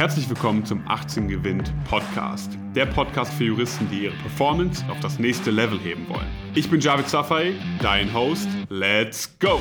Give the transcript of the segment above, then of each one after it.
Herzlich willkommen zum 18 Gewinnt Podcast. Der Podcast für Juristen, die ihre Performance auf das nächste Level heben wollen. Ich bin Javid Safai, dein Host. Let's go!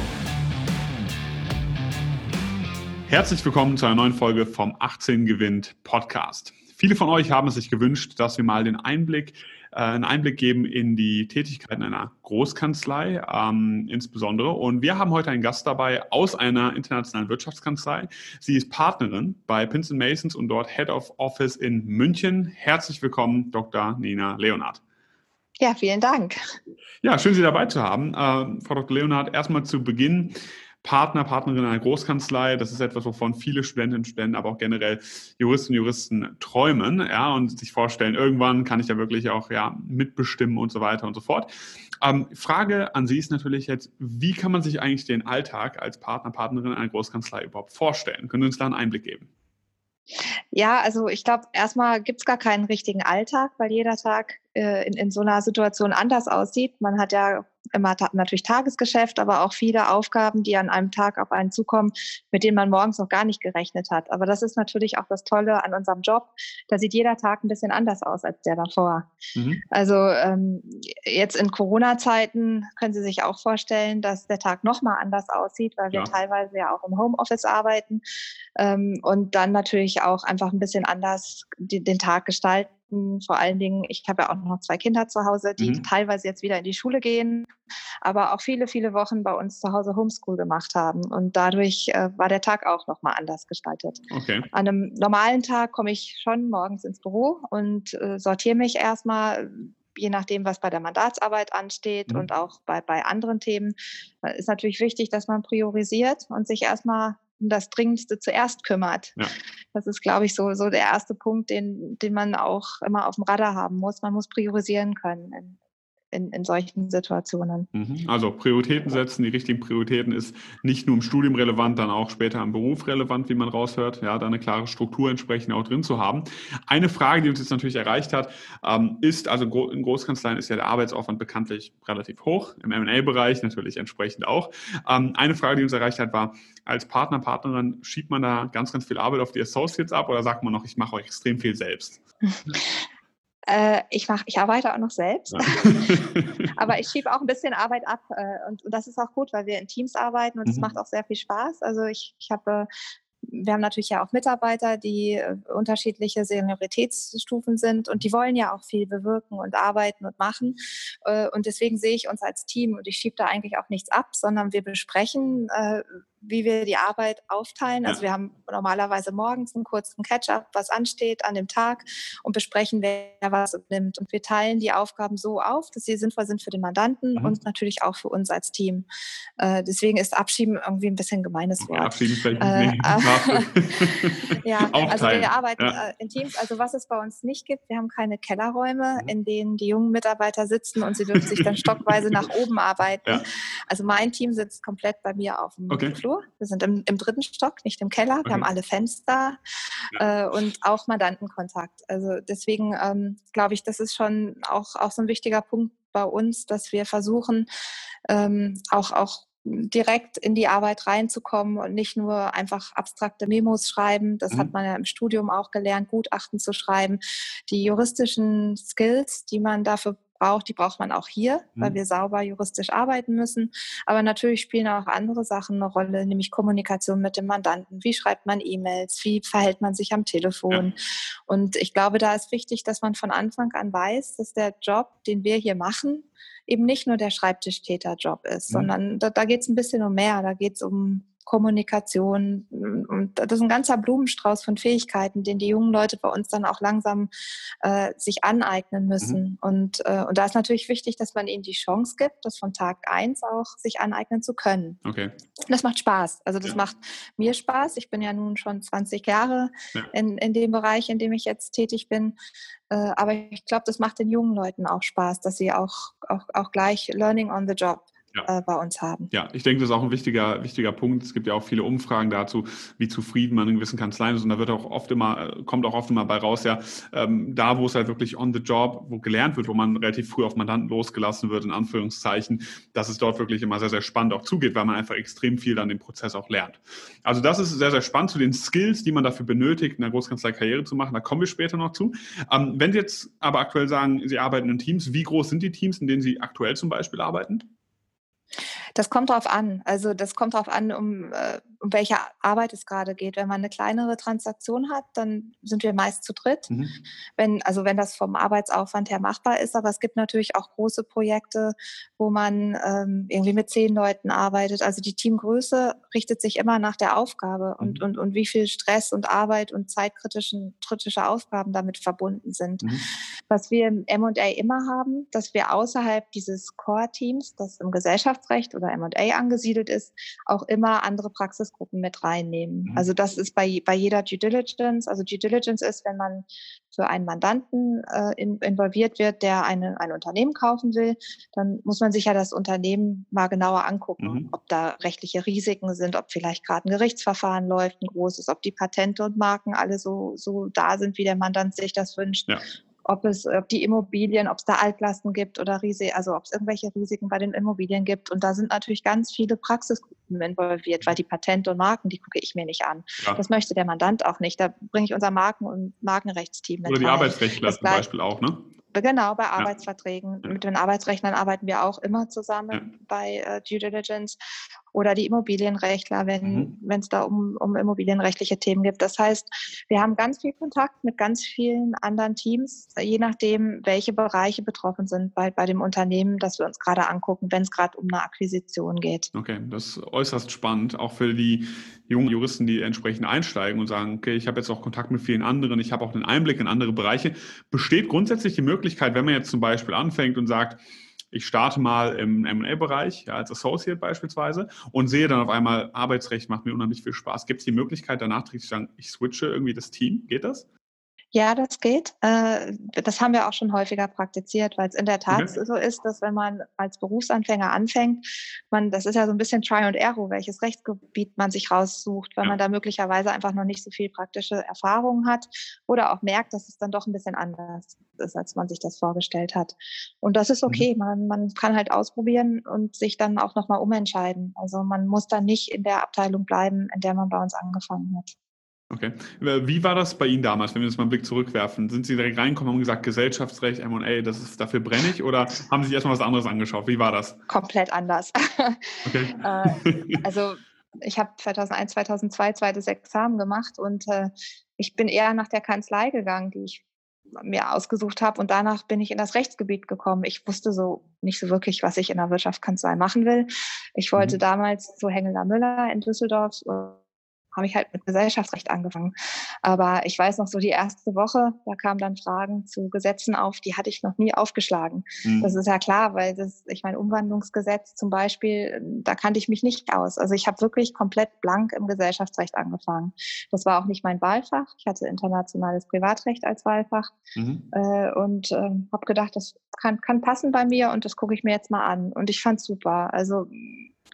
Herzlich willkommen zu einer neuen Folge vom 18 Gewinnt Podcast. Viele von euch haben es sich gewünscht, dass wir mal den Einblick einen Einblick geben in die Tätigkeiten einer Großkanzlei ähm, insbesondere. Und wir haben heute einen Gast dabei aus einer internationalen Wirtschaftskanzlei. Sie ist Partnerin bei Pins Masons und dort Head of Office in München. Herzlich willkommen, Dr. Nina Leonard. Ja, vielen Dank. Ja, schön, Sie dabei zu haben. Äh, Frau Dr. Leonard, erstmal zu Beginn. Partner, Partnerin einer Großkanzlei. Das ist etwas, wovon viele Studentinnen und Studenten, aber auch generell Juristen und Juristen träumen, ja, und sich vorstellen, irgendwann kann ich da wirklich auch, ja, mitbestimmen und so weiter und so fort. Ähm, Frage an Sie ist natürlich jetzt, wie kann man sich eigentlich den Alltag als Partner, Partnerin einer Großkanzlei überhaupt vorstellen? Können Sie uns da einen Einblick geben? Ja, also ich glaube, erstmal gibt es gar keinen richtigen Alltag, weil jeder Tag äh, in, in so einer Situation anders aussieht. Man hat ja immer ta natürlich Tagesgeschäft, aber auch viele Aufgaben, die an einem Tag auf einen zukommen, mit denen man morgens noch gar nicht gerechnet hat. Aber das ist natürlich auch das Tolle an unserem Job. Da sieht jeder Tag ein bisschen anders aus als der davor. Mhm. Also ähm, jetzt in Corona-Zeiten können Sie sich auch vorstellen, dass der Tag noch mal anders aussieht, weil wir ja. teilweise ja auch im Homeoffice arbeiten ähm, und dann natürlich auch einfach ein bisschen anders die, den Tag gestalten vor allen Dingen, ich habe ja auch noch zwei Kinder zu Hause, die mhm. teilweise jetzt wieder in die Schule gehen, aber auch viele, viele Wochen bei uns zu Hause Homeschool gemacht haben. Und dadurch äh, war der Tag auch nochmal anders gestaltet. Okay. An einem normalen Tag komme ich schon morgens ins Büro und äh, sortiere mich erstmal je nachdem, was bei der Mandatsarbeit ansteht mhm. und auch bei, bei anderen Themen, äh, ist natürlich wichtig, dass man priorisiert und sich erstmal um das Dringendste zuerst kümmert. Ja. Das ist, glaube ich, so, so der erste Punkt, den, den man auch immer auf dem Radar haben muss. Man muss priorisieren können in, in solchen Situationen. Mhm. Also Prioritäten setzen, die richtigen Prioritäten ist nicht nur im Studium relevant, dann auch später im Beruf relevant, wie man raushört, ja, da eine klare Struktur entsprechend auch drin zu haben. Eine Frage, die uns jetzt natürlich erreicht hat, ähm, ist, also in Großkanzleien ist ja der Arbeitsaufwand bekanntlich relativ hoch, im M&A-Bereich natürlich entsprechend auch. Ähm, eine Frage, die uns erreicht hat, war, als Partner, Partnerin, schiebt man da ganz, ganz viel Arbeit auf die Associates ab oder sagt man noch, ich mache euch extrem viel selbst? Äh, ich, mach, ich arbeite auch noch selbst, aber ich schiebe auch ein bisschen Arbeit ab äh, und, und, das ist auch gut, weil wir in Teams arbeiten und es mhm. macht auch sehr viel Spaß. Also ich, ich habe wir haben natürlich ja auch Mitarbeiter, die äh, unterschiedliche Senioritätsstufen sind und die wollen ja auch viel bewirken und arbeiten und machen. Äh, und deswegen sehe ich uns als Team und ich schiebe da eigentlich auch nichts ab, sondern wir besprechen, äh, wie wir die Arbeit aufteilen. Also wir haben normalerweise morgens einen kurzen Catch-up, was ansteht an dem Tag und besprechen, wer was nimmt. Und wir teilen die Aufgaben so auf, dass sie sinnvoll sind für den Mandanten mhm. und natürlich auch für uns als Team. Äh, deswegen ist Abschieben irgendwie ein bisschen ein gemeines Wort. Abschieben vielleicht äh, nicht. ja, also wir arbeiten ja. Äh, in Teams. Also was es bei uns nicht gibt, wir haben keine Kellerräume, mhm. in denen die jungen Mitarbeiter sitzen und sie dürfen sich dann stockweise nach oben arbeiten. Ja. Also mein Team sitzt komplett bei mir auf dem okay. Flur Flur. Wir sind im, im dritten Stock, nicht im Keller. Wir okay. haben alle Fenster ja. äh, und auch Mandantenkontakt. Also deswegen ähm, glaube ich, das ist schon auch, auch so ein wichtiger Punkt bei uns, dass wir versuchen, ähm, auch, auch direkt in die Arbeit reinzukommen und nicht nur einfach abstrakte Memos schreiben. Das mhm. hat man ja im Studium auch gelernt, Gutachten zu schreiben. Die juristischen Skills, die man dafür braucht, die braucht man auch hier, mhm. weil wir sauber juristisch arbeiten müssen. Aber natürlich spielen auch andere Sachen eine Rolle, nämlich Kommunikation mit dem Mandanten. Wie schreibt man E-Mails? Wie verhält man sich am Telefon? Ja. Und ich glaube, da ist wichtig, dass man von Anfang an weiß, dass der Job, den wir hier machen, eben nicht nur der Schreibtischtäterjob ist, mhm. sondern da, da geht es ein bisschen um mehr. Da geht es um Kommunikation. Und das ist ein ganzer Blumenstrauß von Fähigkeiten, den die jungen Leute bei uns dann auch langsam äh, sich aneignen müssen. Mhm. Und, äh, und da ist natürlich wichtig, dass man ihnen die Chance gibt, das von Tag eins auch sich aneignen zu können. Okay. Das macht Spaß. Also das ja. macht mir Spaß. Ich bin ja nun schon 20 Jahre ja. in, in dem Bereich, in dem ich jetzt tätig bin. Äh, aber ich glaube, das macht den jungen Leuten auch Spaß, dass sie auch, auch, auch gleich Learning on the Job ja. äh, bei uns haben. Ja, ich denke, das ist auch ein wichtiger, wichtiger Punkt. Es gibt ja auch viele Umfragen dazu, wie zufrieden man in gewissen Kanzleien ist. Und da wird auch oft immer, äh, kommt auch oft immer bei raus, ja, ähm, da, wo es halt wirklich on the job, wo gelernt wird, wo man relativ früh auf Mandanten losgelassen wird, in Anführungszeichen, dass es dort wirklich immer sehr, sehr spannend auch zugeht, weil man einfach extrem viel dann den Prozess auch lernt. Also das ist sehr, sehr spannend zu den Skills, die man dafür benötigt, in der Großkanzlei Karriere zu machen. Da kommen wir später noch zu. Ähm, wenn Sie jetzt aber aktuell sagen, Sie arbeiten in Teams, wie groß sind die Teams, in denen Sie aktuell zum Beispiel arbeiten? Das kommt drauf an. Also das kommt drauf an, um, äh, um welche Arbeit es gerade geht. Wenn man eine kleinere Transaktion hat, dann sind wir meist zu dritt. Mhm. Wenn, also wenn das vom Arbeitsaufwand her machbar ist. Aber es gibt natürlich auch große Projekte, wo man ähm, irgendwie mit zehn Leuten arbeitet. Also die Teamgröße richtet sich immer nach der Aufgabe und, mhm. und, und wie viel Stress und Arbeit und zeitkritische kritische Aufgaben damit verbunden sind. Mhm. Was wir im M&A immer haben, dass wir außerhalb dieses Core-Teams, das im Gesellschaftsrecht oder M&A angesiedelt ist, auch immer andere Praxisgruppen mit reinnehmen. Mhm. Also das ist bei, bei jeder Due Diligence. Also Due Diligence ist, wenn man für einen Mandanten äh, in, involviert wird, der eine, ein Unternehmen kaufen will, dann muss man sich ja das Unternehmen mal genauer angucken, mhm. ob da rechtliche Risiken sind, ob vielleicht gerade ein Gerichtsverfahren läuft, ein großes, ob die Patente und Marken alle so, so da sind, wie der Mandant sich das wünscht. Ja ob es, ob die Immobilien, ob es da Altlasten gibt oder Risiken, also ob es irgendwelche Risiken bei den Immobilien gibt. Und da sind natürlich ganz viele Praxisgruppen involviert, weil die Patente und Marken, die gucke ich mir nicht an. Ja. Das möchte der Mandant auch nicht. Da bringe ich unser Marken- und Markenrechtsteam mit. Oder die rein. Arbeitsrechtler zum Beispiel auch, ne? Genau, bei Arbeitsverträgen. Ja. Mit den Arbeitsrechnern arbeiten wir auch immer zusammen ja. bei äh, Due Diligence oder die Immobilienrechtler, wenn mhm. es da um, um immobilienrechtliche Themen gibt. Das heißt, wir haben ganz viel Kontakt mit ganz vielen anderen Teams, je nachdem, welche Bereiche betroffen sind bei, bei dem Unternehmen, das wir uns gerade angucken, wenn es gerade um eine Akquisition geht. Okay, das ist äußerst spannend, auch für die jungen Juristen, die entsprechend einsteigen und sagen, okay, ich habe jetzt auch Kontakt mit vielen anderen, ich habe auch einen Einblick in andere Bereiche. Besteht grundsätzlich die Möglichkeit, wenn man jetzt zum Beispiel anfängt und sagt, ich starte mal im M&A-Bereich, ja, als Associate beispielsweise, und sehe dann auf einmal, Arbeitsrecht macht mir unheimlich viel Spaß. Gibt es die Möglichkeit, danach zu sagen, ich switche irgendwie das Team? Geht das? Ja, das geht. Äh, das haben wir auch schon häufiger praktiziert, weil es in der Tat okay. so ist, dass wenn man als Berufsanfänger anfängt, man, das ist ja so ein bisschen Try and Error, welches Rechtsgebiet man sich raussucht, weil ja. man da möglicherweise einfach noch nicht so viel praktische Erfahrung hat oder auch merkt, dass es dann doch ein bisschen anders ist, als man sich das vorgestellt hat. Und das ist mhm. okay. Mhm. Man, man kann halt ausprobieren und sich dann auch nochmal umentscheiden. Also man muss dann nicht in der Abteilung bleiben, in der man bei uns angefangen hat. Okay. Wie war das bei Ihnen damals, wenn wir jetzt mal einen Blick zurückwerfen? Sind Sie direkt reingekommen und gesagt, Gesellschaftsrecht, M&A, das ist, dafür brenne ich? Oder haben Sie sich erstmal was anderes angeschaut? Wie war das? Komplett anders. Okay. äh, also ich habe 2001, 2002 zweites Examen gemacht und äh, ich bin eher nach der Kanzlei gegangen, die ich mir ausgesucht habe und danach bin ich in das Rechtsgebiet gekommen. Ich wusste so nicht so wirklich, was ich in der Wirtschaftskanzlei machen will. Ich wollte mhm. damals zu Hengeler Müller in Düsseldorf habe ich halt mit Gesellschaftsrecht angefangen. Aber ich weiß noch so die erste Woche, da kamen dann Fragen zu Gesetzen auf, die hatte ich noch nie aufgeschlagen. Mhm. Das ist ja klar, weil das, ich mein Umwandlungsgesetz zum Beispiel, da kannte ich mich nicht aus. Also ich habe wirklich komplett blank im Gesellschaftsrecht angefangen. Das war auch nicht mein Wahlfach. Ich hatte internationales Privatrecht als Wahlfach mhm. äh, und äh, habe gedacht, das kann, kann passen bei mir und das gucke ich mir jetzt mal an. Und ich fand super. Also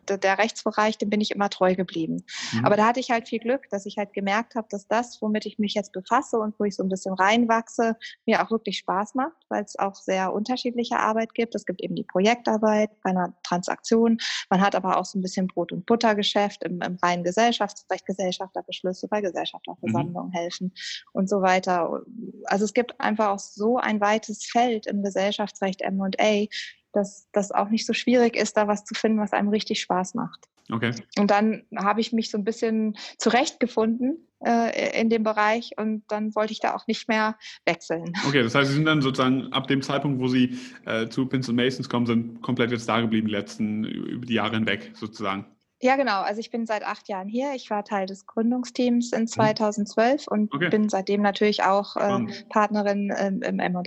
der Rechtsbereich, dem bin ich immer treu geblieben. Mhm. Aber da hatte ich halt viel Glück, dass ich halt gemerkt habe, dass das, womit ich mich jetzt befasse und wo ich so ein bisschen reinwachse, mir auch wirklich Spaß macht, weil es auch sehr unterschiedliche Arbeit gibt. Es gibt eben die Projektarbeit bei einer Transaktion. Man hat aber auch so ein bisschen Brot- und Buttergeschäft im, im reinen Gesellschaftsrecht, Gesellschafterbeschlüsse bei Gesellschafterversammlungen mhm. helfen und so weiter. Also es gibt einfach auch so ein weites Feld im Gesellschaftsrecht M&A, dass das auch nicht so schwierig ist, da was zu finden, was einem richtig Spaß macht. Okay. Und dann habe ich mich so ein bisschen zurechtgefunden äh, in dem Bereich und dann wollte ich da auch nicht mehr wechseln. Okay, das heißt, Sie sind dann sozusagen ab dem Zeitpunkt, wo Sie äh, zu Pins Masons kommen, sind komplett jetzt da geblieben, die letzten über die Jahre hinweg sozusagen. Ja, genau. Also ich bin seit acht Jahren hier. Ich war Teil des Gründungsteams in 2012 mhm. und okay. bin seitdem natürlich auch äh, Partnerin ähm, im M&A.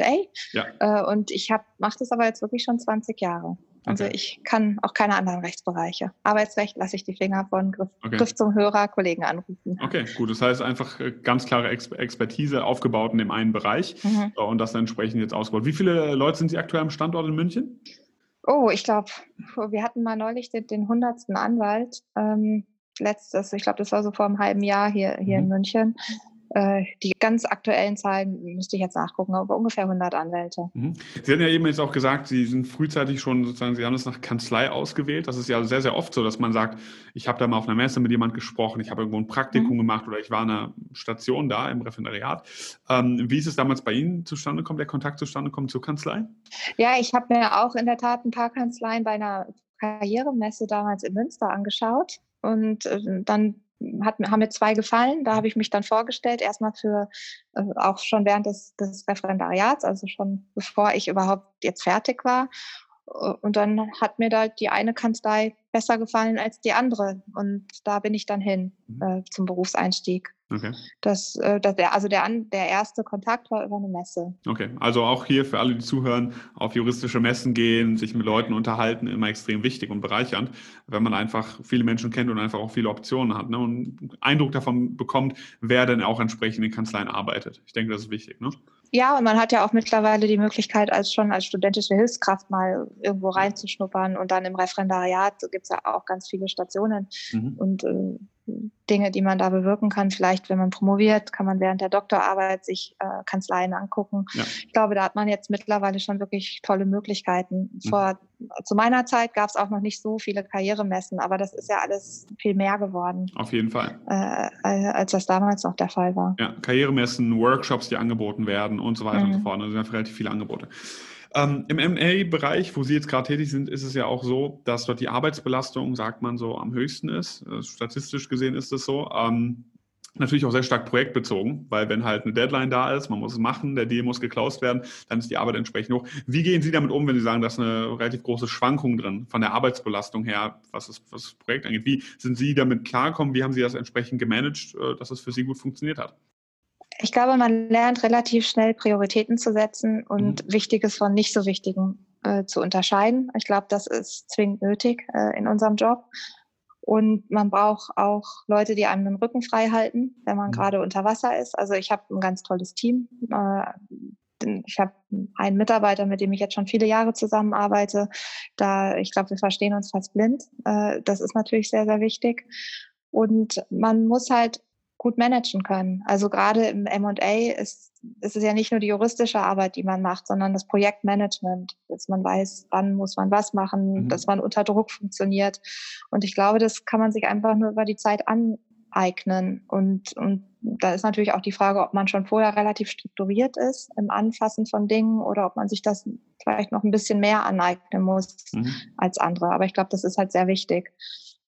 Ja. Äh, und ich mache das aber jetzt wirklich schon 20 Jahre. Also okay. ich kann auch keine anderen Rechtsbereiche. Arbeitsrecht lasse ich die Finger von, Griff, okay. Griff zum Hörer, Kollegen anrufen. Okay, gut. Das heißt einfach äh, ganz klare Expertise aufgebaut in dem einen Bereich mhm. und das entsprechend jetzt ausgebaut. Wie viele Leute sind Sie aktuell am Standort in München? Oh, ich glaube, wir hatten mal neulich den, den 100. Anwalt. Ähm, letztes, ich glaube, das war so vor einem halben Jahr hier, hier mhm. in München. Äh, die ganz aktuellen Zahlen müsste ich jetzt nachgucken, aber ungefähr 100 Anwälte. Mhm. Sie hatten ja eben jetzt auch gesagt, Sie sind frühzeitig schon sozusagen, Sie haben das nach Kanzlei ausgewählt. Das ist ja sehr, sehr oft so, dass man sagt, ich habe da mal auf einer Messe mit jemand gesprochen, ich habe irgendwo ein Praktikum mhm. gemacht oder ich war an einer Station da im Referendariat. Ähm, wie ist es damals bei Ihnen zustande gekommen, der Kontakt zustande gekommen zur Kanzlei? Ja, ich habe mir auch in der Tat ein paar Kanzleien bei einer Karrieremesse damals in Münster angeschaut und äh, dann hat, haben mir zwei gefallen. Da habe ich mich dann vorgestellt, erstmal für äh, auch schon während des, des Referendariats, also schon bevor ich überhaupt jetzt fertig war. Und dann hat mir da die eine Kanzlei besser gefallen als die andere. Und da bin ich dann hin mhm. äh, zum Berufseinstieg. Okay. Das, äh, das, der, also der, der erste Kontakt war über eine Messe. Okay, also auch hier für alle, die zuhören, auf juristische Messen gehen, sich mit Leuten unterhalten, immer extrem wichtig und bereichernd, wenn man einfach viele Menschen kennt und einfach auch viele Optionen hat ne? und einen Eindruck davon bekommt, wer denn auch entsprechend in Kanzleien arbeitet. Ich denke, das ist wichtig. Ne? Ja, und man hat ja auch mittlerweile die Möglichkeit, als schon als studentische Hilfskraft mal irgendwo reinzuschnuppern und dann im Referendariat gibt es ja auch ganz viele Stationen. Mhm. Und äh, Dinge, die man da bewirken kann. Vielleicht, wenn man promoviert, kann man während der Doktorarbeit sich äh, Kanzleien angucken. Ja. Ich glaube, da hat man jetzt mittlerweile schon wirklich tolle Möglichkeiten. Mhm. Vor, zu meiner Zeit gab es auch noch nicht so viele Karrieremessen, aber das ist ja alles viel mehr geworden. Auf jeden Fall. Äh, als das damals noch der Fall war. Ja, Karrieremessen, Workshops, die angeboten werden und so weiter mhm. und so fort. Also sind relativ viele Angebote. Ähm, Im MA-Bereich, wo Sie jetzt gerade tätig sind, ist es ja auch so, dass dort die Arbeitsbelastung, sagt man so, am höchsten ist. Äh, statistisch gesehen ist es so. Ähm, natürlich auch sehr stark projektbezogen, weil wenn halt eine Deadline da ist, man muss es machen, der Deal muss geklaust werden, dann ist die Arbeit entsprechend hoch. Wie gehen Sie damit um, wenn Sie sagen, dass eine relativ große Schwankung drin von der Arbeitsbelastung her, was das, was das Projekt angeht? Wie sind Sie damit klarkommen? Wie haben Sie das entsprechend gemanagt, äh, dass es für Sie gut funktioniert hat? Ich glaube, man lernt relativ schnell Prioritäten zu setzen und mhm. Wichtiges von nicht so Wichtigem äh, zu unterscheiden. Ich glaube, das ist zwingend nötig äh, in unserem Job. Und man braucht auch Leute, die einem den Rücken frei halten, wenn man mhm. gerade unter Wasser ist. Also ich habe ein ganz tolles Team. Äh, ich habe einen Mitarbeiter, mit dem ich jetzt schon viele Jahre zusammenarbeite. Da, ich glaube, wir verstehen uns fast blind. Äh, das ist natürlich sehr, sehr wichtig. Und man muss halt gut managen können. Also gerade im M&A ist, ist es ja nicht nur die juristische Arbeit, die man macht, sondern das Projektmanagement, dass man weiß, wann muss man was machen, mhm. dass man unter Druck funktioniert. Und ich glaube, das kann man sich einfach nur über die Zeit aneignen. Und, und da ist natürlich auch die Frage, ob man schon vorher relativ strukturiert ist im Anfassen von Dingen oder ob man sich das vielleicht noch ein bisschen mehr aneignen muss mhm. als andere. Aber ich glaube, das ist halt sehr wichtig.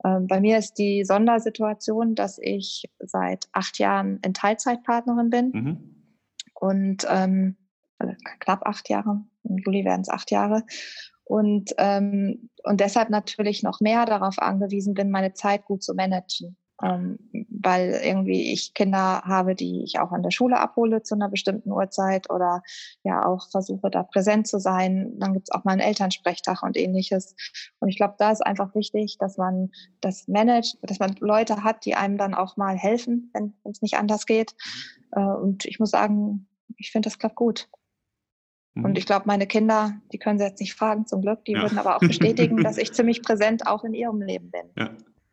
Ähm, bei mir ist die Sondersituation, dass ich seit acht Jahren in Teilzeitpartnerin bin mhm. und ähm, also knapp acht Jahre, im Juli werden es acht Jahre. Und, ähm, und deshalb natürlich noch mehr darauf angewiesen bin, meine Zeit gut zu managen weil irgendwie ich Kinder habe, die ich auch an der Schule abhole zu einer bestimmten Uhrzeit oder ja auch versuche, da präsent zu sein. Dann gibt es auch mal einen Elternsprechtag und ähnliches. Und ich glaube, da ist einfach wichtig, dass man das managt, dass man Leute hat, die einem dann auch mal helfen, wenn es nicht anders geht. Äh, und ich muss sagen, ich finde, das klappt gut. Und mhm. ich glaube, meine Kinder, die können Sie jetzt nicht fragen, zum Glück, die ja. würden aber auch bestätigen, dass ich ziemlich präsent auch in ihrem Leben bin. Ja.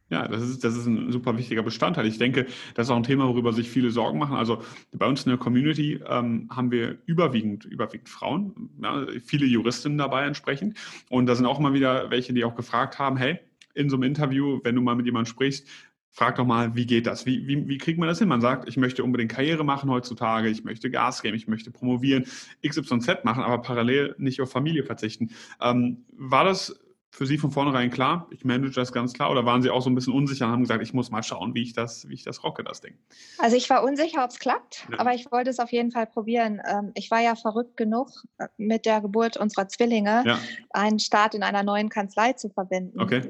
Ja, das ist, das ist ein super wichtiger Bestandteil. Ich denke, das ist auch ein Thema, worüber sich viele Sorgen machen. Also bei uns in der Community ähm, haben wir überwiegend, überwiegend Frauen, ja, viele Juristinnen dabei entsprechend. Und da sind auch mal wieder welche, die auch gefragt haben, hey, in so einem Interview, wenn du mal mit jemandem sprichst, frag doch mal, wie geht das? Wie, wie, wie kriegt man das hin? Man sagt, ich möchte unbedingt Karriere machen heutzutage, ich möchte Gas geben, ich möchte promovieren, XYZ machen, aber parallel nicht auf Familie verzichten. Ähm, war das für Sie von vornherein klar? Ich manage das ganz klar. Oder waren Sie auch so ein bisschen unsicher und haben gesagt, ich muss mal schauen, wie ich das, wie ich das rocke, das Ding? Also ich war unsicher, ob es klappt, ja. aber ich wollte es auf jeden Fall probieren. Ähm, ich war ja verrückt genug, äh, mit der Geburt unserer Zwillinge ja. einen Start in einer neuen Kanzlei zu verbinden. Okay.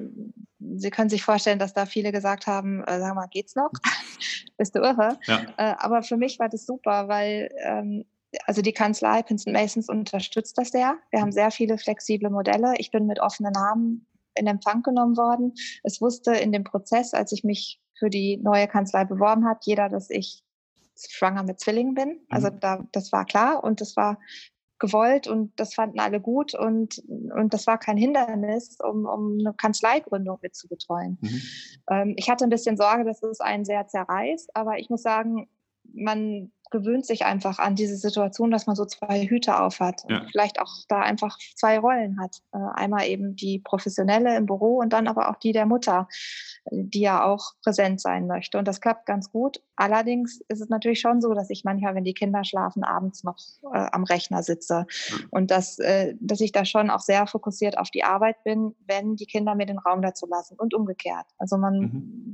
Sie können sich vorstellen, dass da viele gesagt haben, äh, sag mal, geht's noch? Bist du irre? Ja. Äh, aber für mich war das super, weil ähm, also die Kanzlei Pinsent Masons unterstützt das sehr. Wir haben sehr viele flexible Modelle. Ich bin mit offenen Armen in Empfang genommen worden. Es wusste in dem Prozess, als ich mich für die neue Kanzlei beworben hat, jeder, dass ich schwanger mit Zwillingen bin. Also mhm. da, das war klar und das war gewollt und das fanden alle gut und, und das war kein Hindernis, um, um eine Kanzleigründung mitzubetreuen. Mhm. Ähm, ich hatte ein bisschen Sorge, dass es einen sehr zerreißt, aber ich muss sagen, man gewöhnt sich einfach an diese Situation, dass man so zwei Hüte aufhat ja. und vielleicht auch da einfach zwei Rollen hat. Äh, einmal eben die professionelle im Büro und dann aber auch die der Mutter, die ja auch präsent sein möchte. Und das klappt ganz gut. Allerdings ist es natürlich schon so, dass ich manchmal, wenn die Kinder schlafen, abends noch äh, am Rechner sitze und dass, äh, dass ich da schon auch sehr fokussiert auf die Arbeit bin, wenn die Kinder mir den Raum dazu lassen und umgekehrt. Also man, mhm.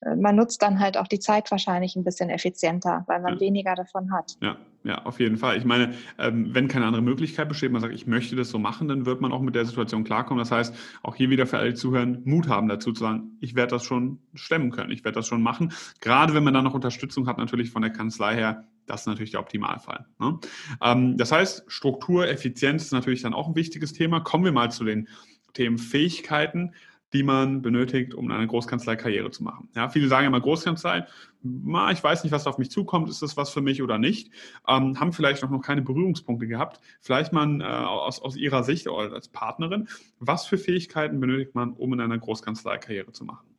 Äh, man nutzt dann halt auch die Zeit wahrscheinlich ein bisschen effizienter, weil man ja. weniger davon hat. Ja, ja, auf jeden Fall. Ich meine, ähm, wenn keine andere Möglichkeit besteht, man sagt, ich möchte das so machen, dann wird man auch mit der Situation klarkommen. Das heißt, auch hier wieder für alle zuhören, Mut haben dazu zu sagen, ich werde das schon stemmen können, ich werde das schon machen. Gerade wenn man dann noch Unterstützung hat, natürlich von der Kanzlei her, das ist natürlich der Optimalfall. Ne? Ähm, das heißt, Struktur, Effizienz ist natürlich dann auch ein wichtiges Thema. Kommen wir mal zu den Themen Fähigkeiten die man benötigt, um eine Großkanzlei Karriere zu machen. Ja, viele sagen immer Großkanzlei, na, ich weiß nicht, was auf mich zukommt, ist das was für mich oder nicht, ähm, haben vielleicht noch keine Berührungspunkte gehabt. Vielleicht mal äh, aus, aus Ihrer Sicht oder als Partnerin, was für Fähigkeiten benötigt man, um in einer Großkanzlei Karriere zu machen?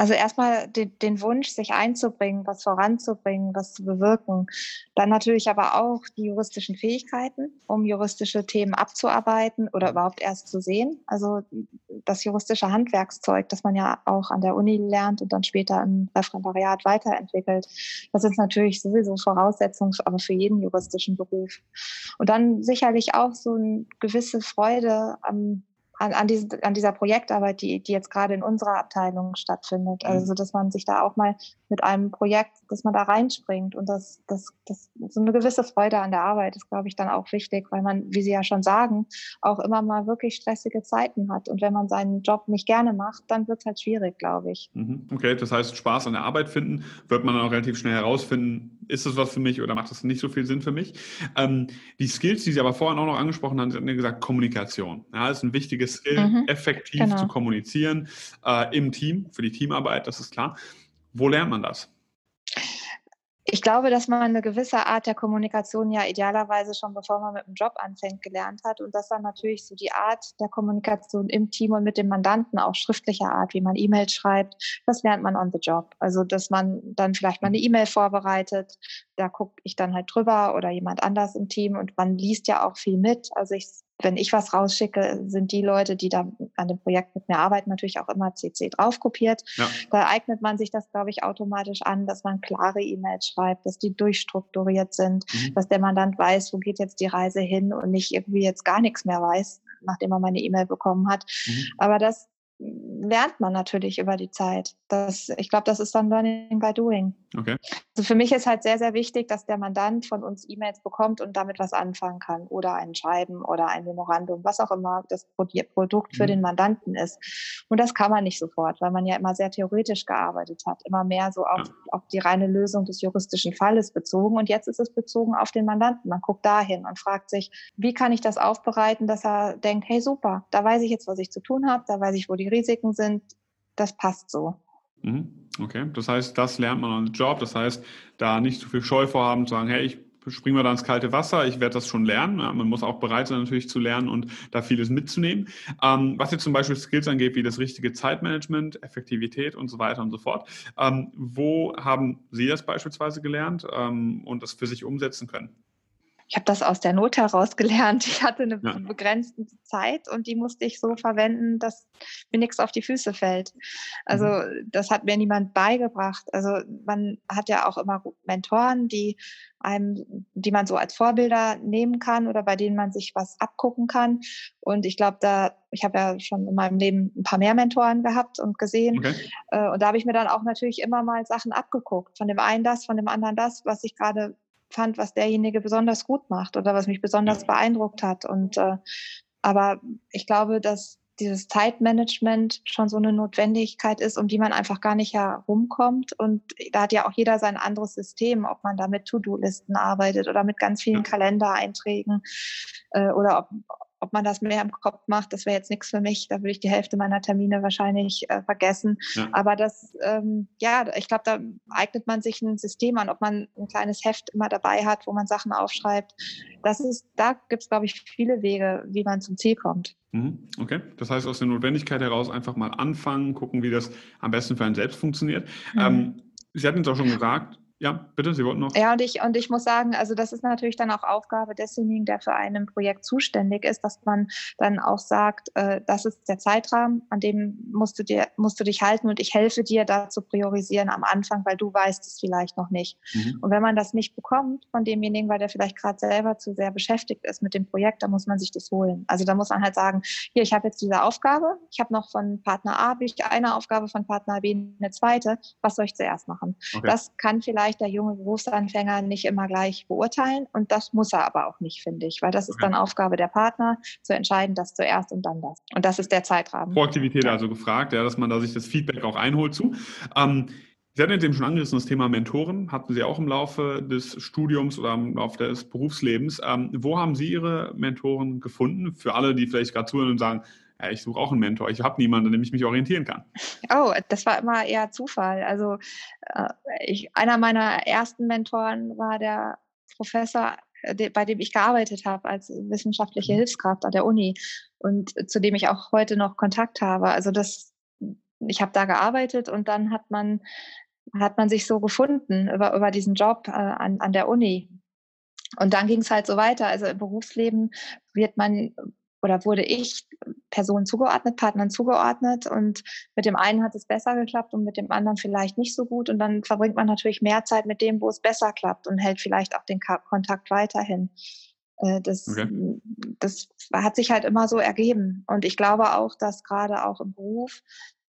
Also erstmal den, den, Wunsch, sich einzubringen, was voranzubringen, was zu bewirken. Dann natürlich aber auch die juristischen Fähigkeiten, um juristische Themen abzuarbeiten oder überhaupt erst zu sehen. Also das juristische Handwerkszeug, das man ja auch an der Uni lernt und dann später im Referendariat weiterentwickelt. Das ist natürlich sowieso Voraussetzung, aber für jeden juristischen Beruf. Und dann sicherlich auch so eine gewisse Freude am an, an, diesen, an dieser Projektarbeit, die, die jetzt gerade in unserer Abteilung stattfindet. Mhm. Also, dass man sich da auch mal mit einem Projekt, dass man da reinspringt und das, das, das, so eine gewisse Freude an der Arbeit ist, glaube ich, dann auch wichtig, weil man, wie Sie ja schon sagen, auch immer mal wirklich stressige Zeiten hat. Und wenn man seinen Job nicht gerne macht, dann wird es halt schwierig, glaube ich. Mhm. Okay, das heißt, Spaß an der Arbeit finden, wird man dann auch relativ schnell herausfinden, ist das was für mich oder macht das nicht so viel Sinn für mich? Ähm, die Skills, die Sie aber vorhin auch noch angesprochen haben, Sie haben ja gesagt, Kommunikation. Ja, ist ein wichtiges Skill, mhm, effektiv genau. zu kommunizieren äh, im Team, für die Teamarbeit, das ist klar. Wo lernt man das? Ich glaube, dass man eine gewisse Art der Kommunikation ja idealerweise schon bevor man mit dem Job anfängt gelernt hat und dass dann natürlich so die Art der Kommunikation im Team und mit dem Mandanten auch schriftlicher Art, wie man E-Mails schreibt, das lernt man on the job. Also dass man dann vielleicht mal eine E-Mail vorbereitet, da gucke ich dann halt drüber oder jemand anders im Team und man liest ja auch viel mit. Also ich wenn ich was rausschicke, sind die Leute, die da an dem Projekt mit mir arbeiten, natürlich auch immer CC draufkopiert. Ja. Da eignet man sich das, glaube ich, automatisch an, dass man klare E-Mails schreibt, dass die durchstrukturiert sind, mhm. dass der Mandant weiß, wo geht jetzt die Reise hin und nicht irgendwie jetzt gar nichts mehr weiß, nachdem er meine E-Mail bekommen hat. Mhm. Aber das lernt man natürlich über die Zeit. Das, ich glaube, das ist dann Learning by Doing. Okay. Also für mich ist halt sehr, sehr wichtig, dass der Mandant von uns E-Mails bekommt und damit was anfangen kann oder ein Schreiben oder ein Memorandum, was auch immer das Produkt für mhm. den Mandanten ist. Und das kann man nicht sofort, weil man ja immer sehr theoretisch gearbeitet hat, immer mehr so auf, ja. auf die reine Lösung des juristischen Falles bezogen. Und jetzt ist es bezogen auf den Mandanten. Man guckt dahin und fragt sich, wie kann ich das aufbereiten, dass er denkt, hey super, da weiß ich jetzt, was ich zu tun habe, da weiß ich, wo die Risiken sind, das passt so. Mhm. Okay, das heißt, das lernt man an den Job. Das heißt, da nicht zu viel Scheu vorhaben, zu sagen, hey, ich springen wir da ins kalte Wasser, ich werde das schon lernen. Man muss auch bereit sein, natürlich zu lernen und da vieles mitzunehmen. Ähm, was jetzt zum Beispiel Skills angeht, wie das richtige Zeitmanagement, Effektivität und so weiter und so fort. Ähm, wo haben Sie das beispielsweise gelernt ähm, und das für sich umsetzen können? Ich habe das aus der Not heraus gelernt. Ich hatte eine ja. begrenzte Zeit und die musste ich so verwenden, dass mir nichts auf die Füße fällt. Also mhm. das hat mir niemand beigebracht. Also man hat ja auch immer Mentoren, die einem, die man so als Vorbilder nehmen kann oder bei denen man sich was abgucken kann. Und ich glaube, da, ich habe ja schon in meinem Leben ein paar mehr Mentoren gehabt und gesehen. Okay. Äh, und da habe ich mir dann auch natürlich immer mal Sachen abgeguckt. Von dem einen das, von dem anderen das, was ich gerade fand, was derjenige besonders gut macht oder was mich besonders beeindruckt hat. Und äh, aber ich glaube, dass dieses Zeitmanagement schon so eine Notwendigkeit ist, um die man einfach gar nicht herumkommt. Und da hat ja auch jeder sein anderes System, ob man da mit To-Do-Listen arbeitet oder mit ganz vielen Kalendereinträgen äh, oder ob, ob man das mehr im Kopf macht, das wäre jetzt nichts für mich. Da würde ich die Hälfte meiner Termine wahrscheinlich äh, vergessen. Ja. Aber das, ähm, ja, ich glaube, da eignet man sich ein System an, ob man ein kleines Heft immer dabei hat, wo man Sachen aufschreibt. Das ist, da gibt es, glaube ich, viele Wege, wie man zum Ziel kommt. Mhm. Okay, das heißt aus der Notwendigkeit heraus einfach mal anfangen, gucken, wie das am besten für einen selbst funktioniert. Mhm. Ähm, Sie hatten es auch schon gesagt, ja, bitte, Sie wollten noch. Ja, und ich, und ich muss sagen, also das ist natürlich dann auch Aufgabe desjenigen, der für ein Projekt zuständig ist, dass man dann auch sagt, äh, das ist der Zeitrahmen, an dem musst du, dir, musst du dich halten und ich helfe dir da zu priorisieren am Anfang, weil du weißt es vielleicht noch nicht. Mhm. Und wenn man das nicht bekommt von demjenigen, weil der vielleicht gerade selber zu sehr beschäftigt ist mit dem Projekt, dann muss man sich das holen. Also da muss man halt sagen, hier, ich habe jetzt diese Aufgabe, ich habe noch von Partner A eine Aufgabe, von Partner B eine zweite, was soll ich zuerst machen? Okay. Das kann vielleicht vielleicht der junge Berufsanfänger nicht immer gleich beurteilen. Und das muss er aber auch nicht, finde ich, weil das ist dann Aufgabe der Partner, zu entscheiden, das zuerst und dann das. Und das ist der Zeitrahmen. Proaktivität also gefragt, ja, dass man da sich das Feedback auch einholt zu. Ähm, Sie hatten eben schon angerissen, das Thema Mentoren hatten Sie auch im Laufe des Studiums oder im Laufe des Berufslebens. Ähm, wo haben Sie Ihre Mentoren gefunden? Für alle, die vielleicht gerade zuhören und sagen, ja, ich suche auch einen Mentor. Ich habe niemanden, an dem ich mich orientieren kann. Oh, das war immer eher Zufall. Also äh, ich, einer meiner ersten Mentoren war der Professor, äh, bei dem ich gearbeitet habe als wissenschaftliche mhm. Hilfskraft an der Uni und zu dem ich auch heute noch Kontakt habe. Also das, ich habe da gearbeitet und dann hat man hat man sich so gefunden über, über diesen Job äh, an, an der Uni. Und dann ging es halt so weiter. Also im Berufsleben wird man oder wurde ich Personen zugeordnet, Partnern zugeordnet und mit dem einen hat es besser geklappt und mit dem anderen vielleicht nicht so gut und dann verbringt man natürlich mehr Zeit mit dem, wo es besser klappt und hält vielleicht auch den Kontakt weiterhin. Äh, das, okay. das hat sich halt immer so ergeben und ich glaube auch, dass gerade auch im Beruf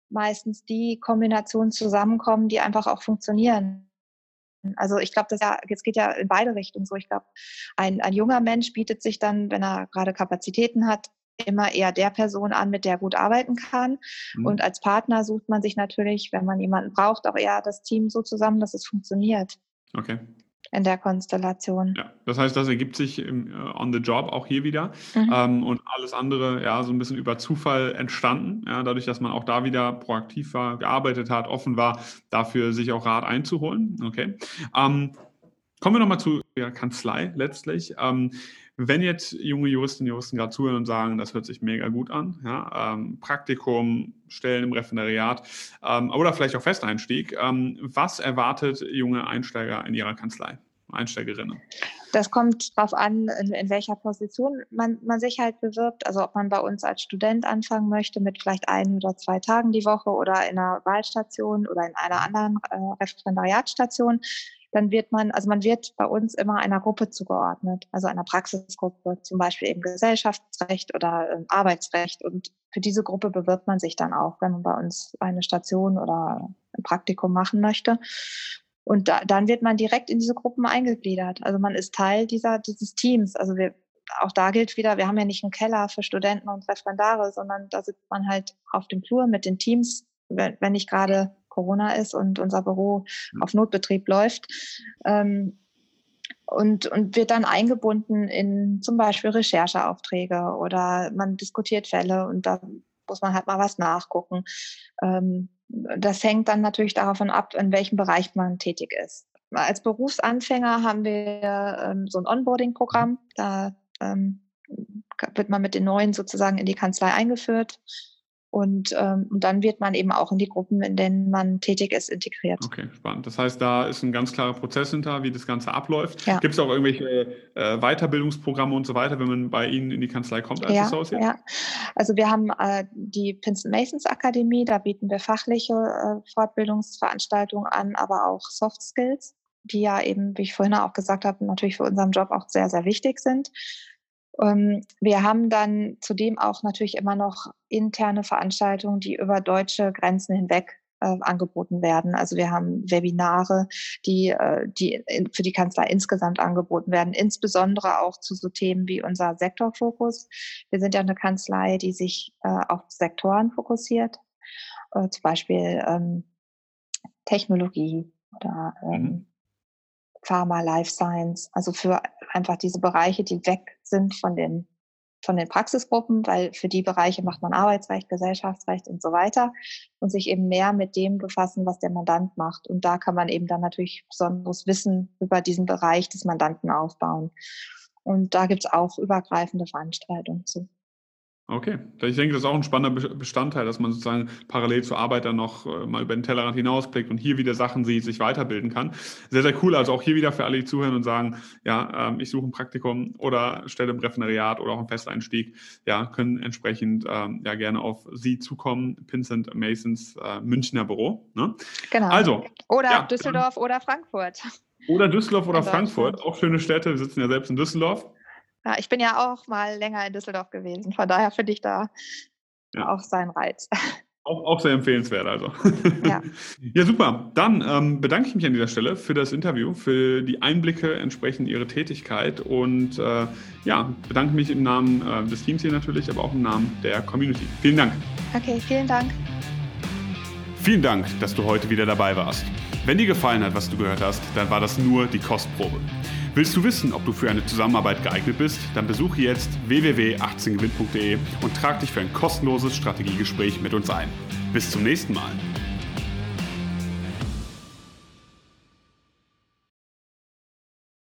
meistens die Kombinationen zusammenkommen, die einfach auch funktionieren. Also ich glaube, das ja, jetzt geht ja in beide Richtungen so. Ich glaube, ein, ein junger Mensch bietet sich dann, wenn er gerade Kapazitäten hat, immer eher der Person an, mit der er gut arbeiten kann. Mhm. Und als Partner sucht man sich natürlich, wenn man jemanden braucht, auch eher das Team so zusammen, dass es funktioniert. Okay in der Konstellation. Ja, das heißt, das ergibt sich im, uh, on the job auch hier wieder mhm. ähm, und alles andere ja so ein bisschen über Zufall entstanden, ja, dadurch, dass man auch da wieder proaktiv war, gearbeitet hat, offen war, dafür sich auch Rat einzuholen. Okay. Ähm, kommen wir nochmal zu der Kanzlei letztlich. Ähm, wenn jetzt junge Juristinnen und Juristen gerade zuhören und sagen, das hört sich mega gut an, ja, ähm, Praktikum, Stellen im Referendariat ähm, oder vielleicht auch Festeinstieg, ähm, was erwartet junge Einsteiger in ihrer Kanzlei, Einsteigerinnen? Das kommt darauf an, in, in, welcher Position man, man sich halt bewirbt. Also ob man bei uns als Student anfangen möchte mit vielleicht ein oder zwei Tagen die Woche oder in einer Wahlstation oder in einer anderen äh, Referendariatsstation dann wird man, also man wird bei uns immer einer Gruppe zugeordnet, also einer Praxisgruppe, zum Beispiel eben Gesellschaftsrecht oder äh, Arbeitsrecht. Und für diese Gruppe bewirbt man sich dann auch, wenn man bei uns eine Station oder ein Praktikum machen möchte. Und da, dann wird man direkt in diese Gruppen eingegliedert. Also man ist Teil dieser, dieses Teams. Also wir, auch da gilt wieder, wir haben ja nicht einen Keller für Studenten und Referendare, sondern da sitzt man halt auf dem Flur mit den Teams, wenn, wenn nicht gerade Corona ist und unser Büro mhm. auf Notbetrieb läuft. Ähm, und, und wird dann eingebunden in zum Beispiel Rechercheaufträge oder man diskutiert Fälle und da muss man halt mal was nachgucken. Ähm, das hängt dann natürlich davon ab, in welchem Bereich man tätig ist. Als Berufsanfänger haben wir ähm, so ein Onboarding-Programm. Da ähm, wird man mit den Neuen sozusagen in die Kanzlei eingeführt. Und, ähm, und dann wird man eben auch in die Gruppen, in denen man tätig ist, integriert. Okay, spannend. Das heißt, da ist ein ganz klarer Prozess hinter, wie das Ganze abläuft. Ja. Gibt es auch irgendwelche äh, Weiterbildungsprogramme und so weiter, wenn man bei Ihnen in die Kanzlei kommt als ja, Associate? Ja, also wir haben äh, die Princeton Masons Akademie, da bieten wir fachliche äh, Fortbildungsveranstaltungen an, aber auch Soft Skills, die ja eben, wie ich vorhin auch gesagt habe, natürlich für unseren Job auch sehr, sehr wichtig sind. Ähm, wir haben dann zudem auch natürlich immer noch interne Veranstaltungen, die über deutsche Grenzen hinweg äh, angeboten werden. Also wir haben Webinare, die, äh, die für die Kanzlei insgesamt angeboten werden, insbesondere auch zu so Themen wie unser Sektorfokus. Wir sind ja eine Kanzlei, die sich äh, auf Sektoren fokussiert, zum Beispiel ähm, Technologie oder ähm, mhm. Pharma, Life Science, also für einfach diese Bereiche, die weg sind von den von den Praxisgruppen, weil für die Bereiche macht man Arbeitsrecht, Gesellschaftsrecht und so weiter und sich eben mehr mit dem befassen, was der Mandant macht. Und da kann man eben dann natürlich besonderes Wissen über diesen Bereich des Mandanten aufbauen. Und da gibt es auch übergreifende Veranstaltungen zu. Okay, ich denke, das ist auch ein spannender Bestandteil, dass man sozusagen parallel zur Arbeit dann noch äh, mal über den Tellerrand hinausblickt und hier wieder Sachen sieht, sich weiterbilden kann. Sehr, sehr cool. Also auch hier wieder für alle, die zuhören und sagen, ja, ähm, ich suche ein Praktikum oder Stelle im Referendariat oder auch einen Festeinstieg, ja, können entsprechend ähm, ja gerne auf Sie zukommen. Pinsent Masons äh, Münchner Büro. Ne? Genau. Also. Oder ja, Düsseldorf oder Frankfurt. Oder Düsseldorf oder Frankfurt, auch schöne Städte. Wir sitzen ja selbst in Düsseldorf. Ja, ich bin ja auch mal länger in Düsseldorf gewesen, von daher finde ich da ja. auch seinen Reiz. Auch, auch, sehr empfehlenswert, also. Ja, ja super. Dann ähm, bedanke ich mich an dieser Stelle für das Interview, für die Einblicke entsprechend Ihrer Tätigkeit und äh, ja, bedanke mich im Namen äh, des Teams hier natürlich, aber auch im Namen der Community. Vielen Dank. Okay, vielen Dank. Vielen Dank, dass du heute wieder dabei warst. Wenn dir gefallen hat, was du gehört hast, dann war das nur die Kostprobe. Willst du wissen, ob du für eine Zusammenarbeit geeignet bist? Dann besuche jetzt www.18gewinn.de und trag dich für ein kostenloses Strategiegespräch mit uns ein. Bis zum nächsten Mal.